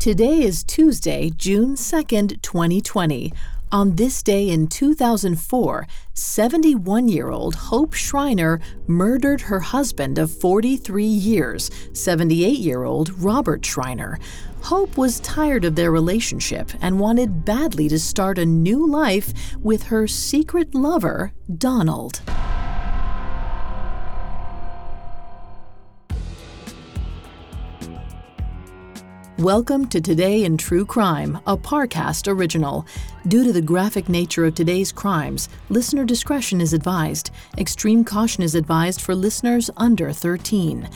Today is Tuesday, June 2nd, 2020. On this day in 2004, 71 year old Hope Schreiner murdered her husband of 43 years, 78 year old Robert Schreiner. Hope was tired of their relationship and wanted badly to start a new life with her secret lover, Donald. Welcome to Today in True Crime, a Parcast original. Due to the graphic nature of today's crimes, listener discretion is advised. Extreme caution is advised for listeners under 13.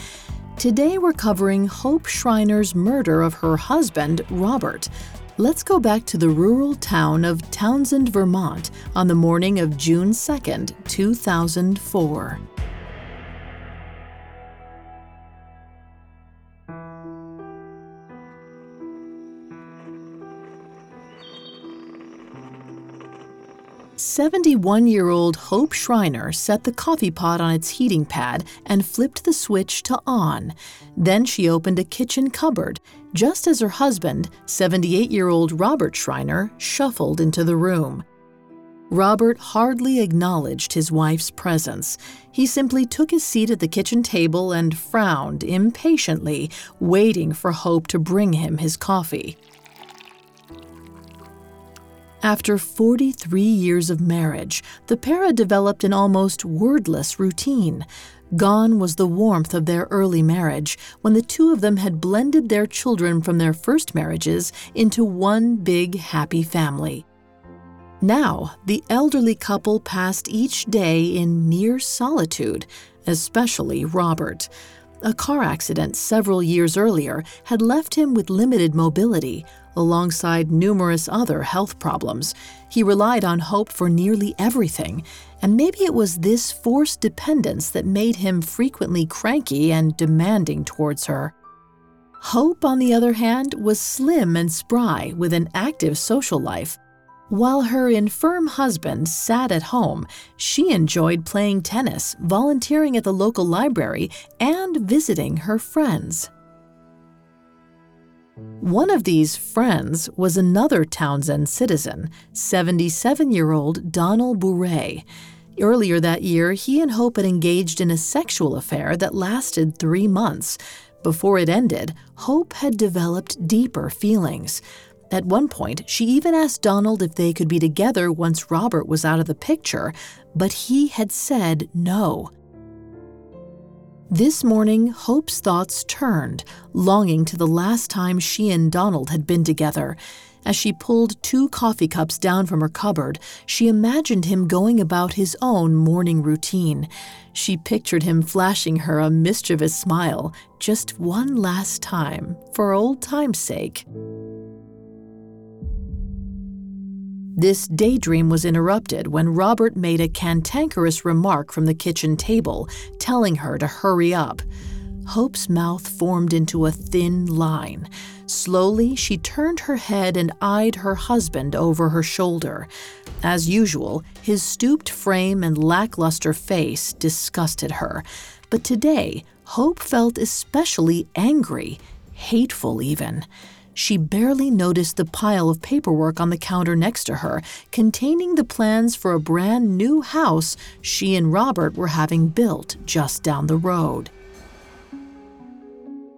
Today we're covering Hope Schreiner's murder of her husband, Robert. Let's go back to the rural town of Townsend, Vermont on the morning of June 2nd, 2004. 71 year old Hope Schreiner set the coffee pot on its heating pad and flipped the switch to on. Then she opened a kitchen cupboard, just as her husband, 78 year old Robert Schreiner, shuffled into the room. Robert hardly acknowledged his wife's presence. He simply took his seat at the kitchen table and frowned impatiently, waiting for Hope to bring him his coffee. After 43 years of marriage, the pair had developed an almost wordless routine. Gone was the warmth of their early marriage when the two of them had blended their children from their first marriages into one big happy family. Now, the elderly couple passed each day in near solitude, especially Robert. A car accident several years earlier had left him with limited mobility, alongside numerous other health problems. He relied on Hope for nearly everything, and maybe it was this forced dependence that made him frequently cranky and demanding towards her. Hope, on the other hand, was slim and spry with an active social life. While her infirm husband sat at home, she enjoyed playing tennis, volunteering at the local library, and visiting her friends. One of these friends was another Townsend citizen, 77 year old Donald Bourret. Earlier that year, he and Hope had engaged in a sexual affair that lasted three months. Before it ended, Hope had developed deeper feelings. At one point, she even asked Donald if they could be together once Robert was out of the picture, but he had said no. This morning, Hope's thoughts turned, longing to the last time she and Donald had been together. As she pulled two coffee cups down from her cupboard, she imagined him going about his own morning routine. She pictured him flashing her a mischievous smile, just one last time, for old time's sake. This daydream was interrupted when Robert made a cantankerous remark from the kitchen table, telling her to hurry up. Hope's mouth formed into a thin line. Slowly, she turned her head and eyed her husband over her shoulder. As usual, his stooped frame and lackluster face disgusted her. But today, Hope felt especially angry, hateful even she barely noticed the pile of paperwork on the counter next to her, containing the plans for a brand new house she and Robert were having built just down the road.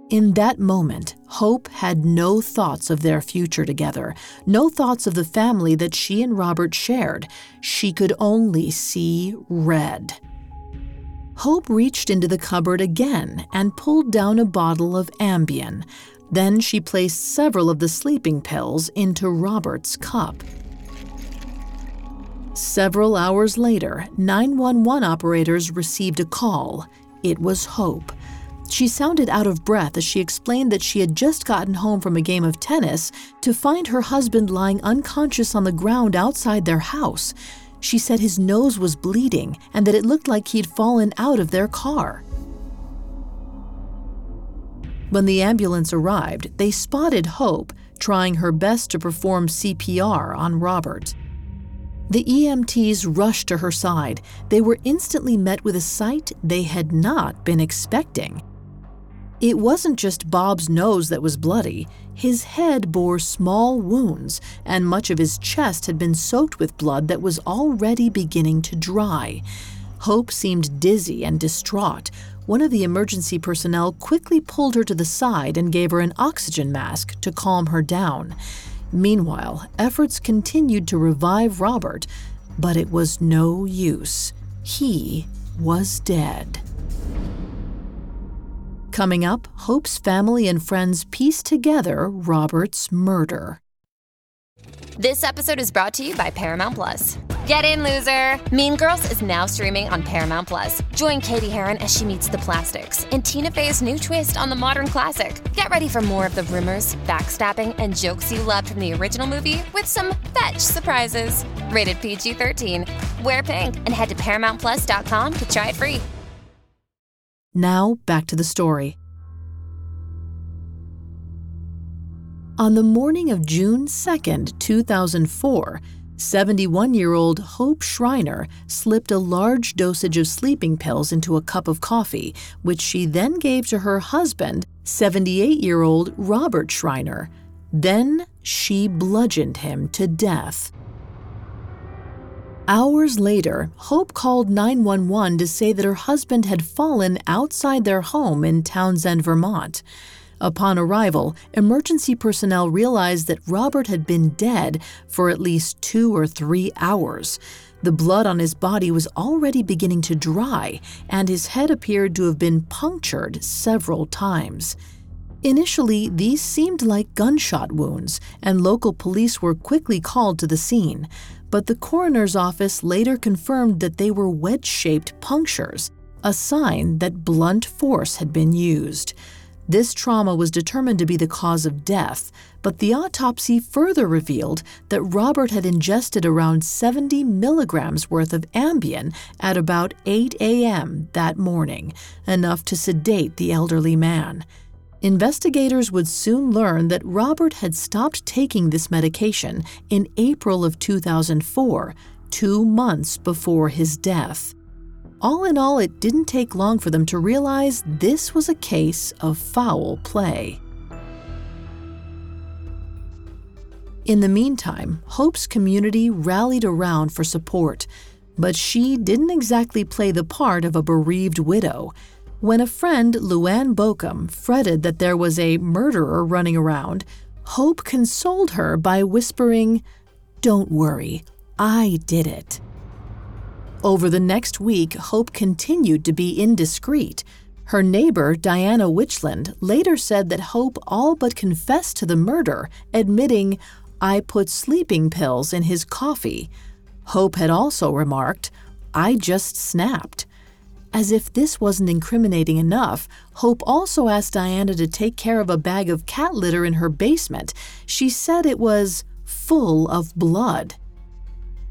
In that moment, Hope had no thoughts of their future together, no thoughts of the family that she and Robert shared. She could only see red. Hope reached into the cupboard again and pulled down a bottle of Ambien. Then she placed several of the sleeping pills into Robert's cup. Several hours later, 911 operators received a call. It was Hope. She sounded out of breath as she explained that she had just gotten home from a game of tennis to find her husband lying unconscious on the ground outside their house. She said his nose was bleeding and that it looked like he'd fallen out of their car. When the ambulance arrived, they spotted Hope trying her best to perform CPR on Robert. The EMTs rushed to her side. They were instantly met with a sight they had not been expecting. It wasn't just Bob's nose that was bloody, his head bore small wounds, and much of his chest had been soaked with blood that was already beginning to dry. Hope seemed dizzy and distraught. One of the emergency personnel quickly pulled her to the side and gave her an oxygen mask to calm her down. Meanwhile, efforts continued to revive Robert, but it was no use. He was dead. Coming up, Hope's family and friends piece together Robert's murder. This episode is brought to you by Paramount Plus. Get in, loser! Mean Girls is now streaming on Paramount Plus. Join Cady Heron as she meets the plastics in Tina Fey's new twist on the modern classic. Get ready for more of the rumors, backstabbing, and jokes you loved from the original movie with some fetch surprises. Rated PG 13. Wear pink and head to ParamountPlus.com to try it free. Now, back to the story. On the morning of June 2nd, 2004, 71 year old Hope Schreiner slipped a large dosage of sleeping pills into a cup of coffee, which she then gave to her husband, 78 year old Robert Schreiner. Then she bludgeoned him to death. Hours later, Hope called 911 to say that her husband had fallen outside their home in Townsend, Vermont. Upon arrival, emergency personnel realized that Robert had been dead for at least two or three hours. The blood on his body was already beginning to dry, and his head appeared to have been punctured several times. Initially, these seemed like gunshot wounds, and local police were quickly called to the scene but the coroner's office later confirmed that they were wedge shaped punctures, a sign that blunt force had been used. This trauma was determined to be the cause of death, but the autopsy further revealed that Robert had ingested around 70 milligrams worth of Ambien at about 8 a.m. that morning, enough to sedate the elderly man. Investigators would soon learn that Robert had stopped taking this medication in April of 2004, two months before his death. All in all, it didn't take long for them to realize this was a case of foul play. In the meantime, Hope's community rallied around for support, but she didn't exactly play the part of a bereaved widow. When a friend, Luann Bokum, fretted that there was a murderer running around, Hope consoled her by whispering, Don't worry, I did it. Over the next week, Hope continued to be indiscreet. Her neighbor, Diana Witchland, later said that Hope all but confessed to the murder, admitting, I put sleeping pills in his coffee. Hope had also remarked, I just snapped. As if this wasn't incriminating enough, Hope also asked Diana to take care of a bag of cat litter in her basement. She said it was full of blood.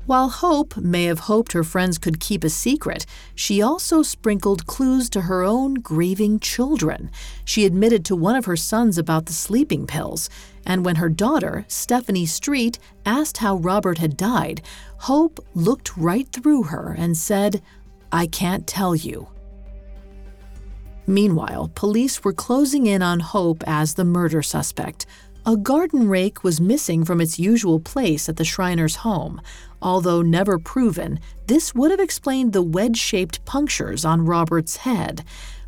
While Hope may have hoped her friends could keep a secret, she also sprinkled clues to her own grieving children. She admitted to one of her sons about the sleeping pills, and when her daughter, Stephanie Street, asked how Robert had died, Hope looked right through her and said, I can't tell you. Meanwhile, police were closing in on Hope as the murder suspect. A garden rake was missing from its usual place at the Schreiner's home. Although never proven, this would have explained the wedge shaped punctures on Robert's head.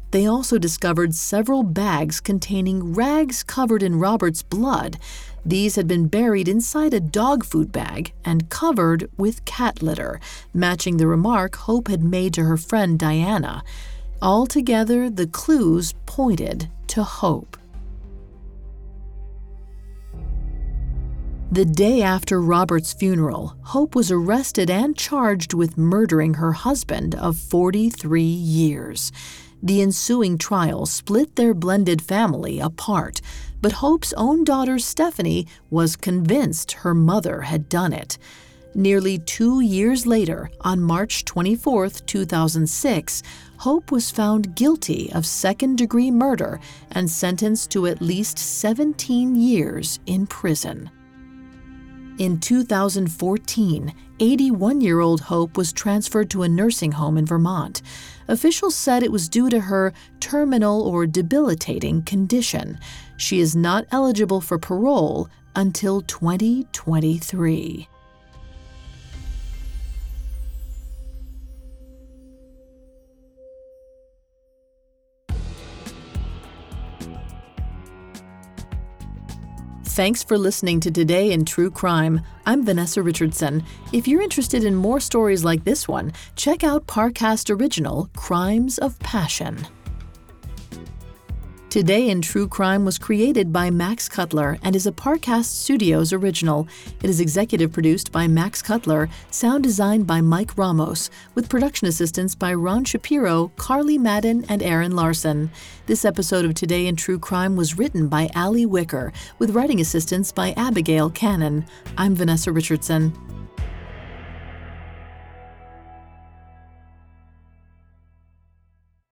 They also discovered several bags containing rags covered in Robert's blood. These had been buried inside a dog food bag and covered with cat litter, matching the remark Hope had made to her friend Diana. Altogether, the clues pointed to Hope. The day after Robert's funeral, Hope was arrested and charged with murdering her husband of 43 years. The ensuing trial split their blended family apart, but Hope's own daughter Stephanie was convinced her mother had done it. Nearly two years later, on March 24, 2006, Hope was found guilty of second degree murder and sentenced to at least 17 years in prison. In 2014, 81 year old Hope was transferred to a nursing home in Vermont. Officials said it was due to her terminal or debilitating condition. She is not eligible for parole until 2023. Thanks for listening to Today in True Crime. I'm Vanessa Richardson. If you're interested in more stories like this one, check out Parcast Original Crimes of Passion. Today in True Crime was created by Max Cutler and is a Parcast Studios original. It is executive produced by Max Cutler, sound designed by Mike Ramos, with production assistance by Ron Shapiro, Carly Madden, and Aaron Larson. This episode of Today in True Crime was written by Ali Wicker, with writing assistance by Abigail Cannon. I'm Vanessa Richardson.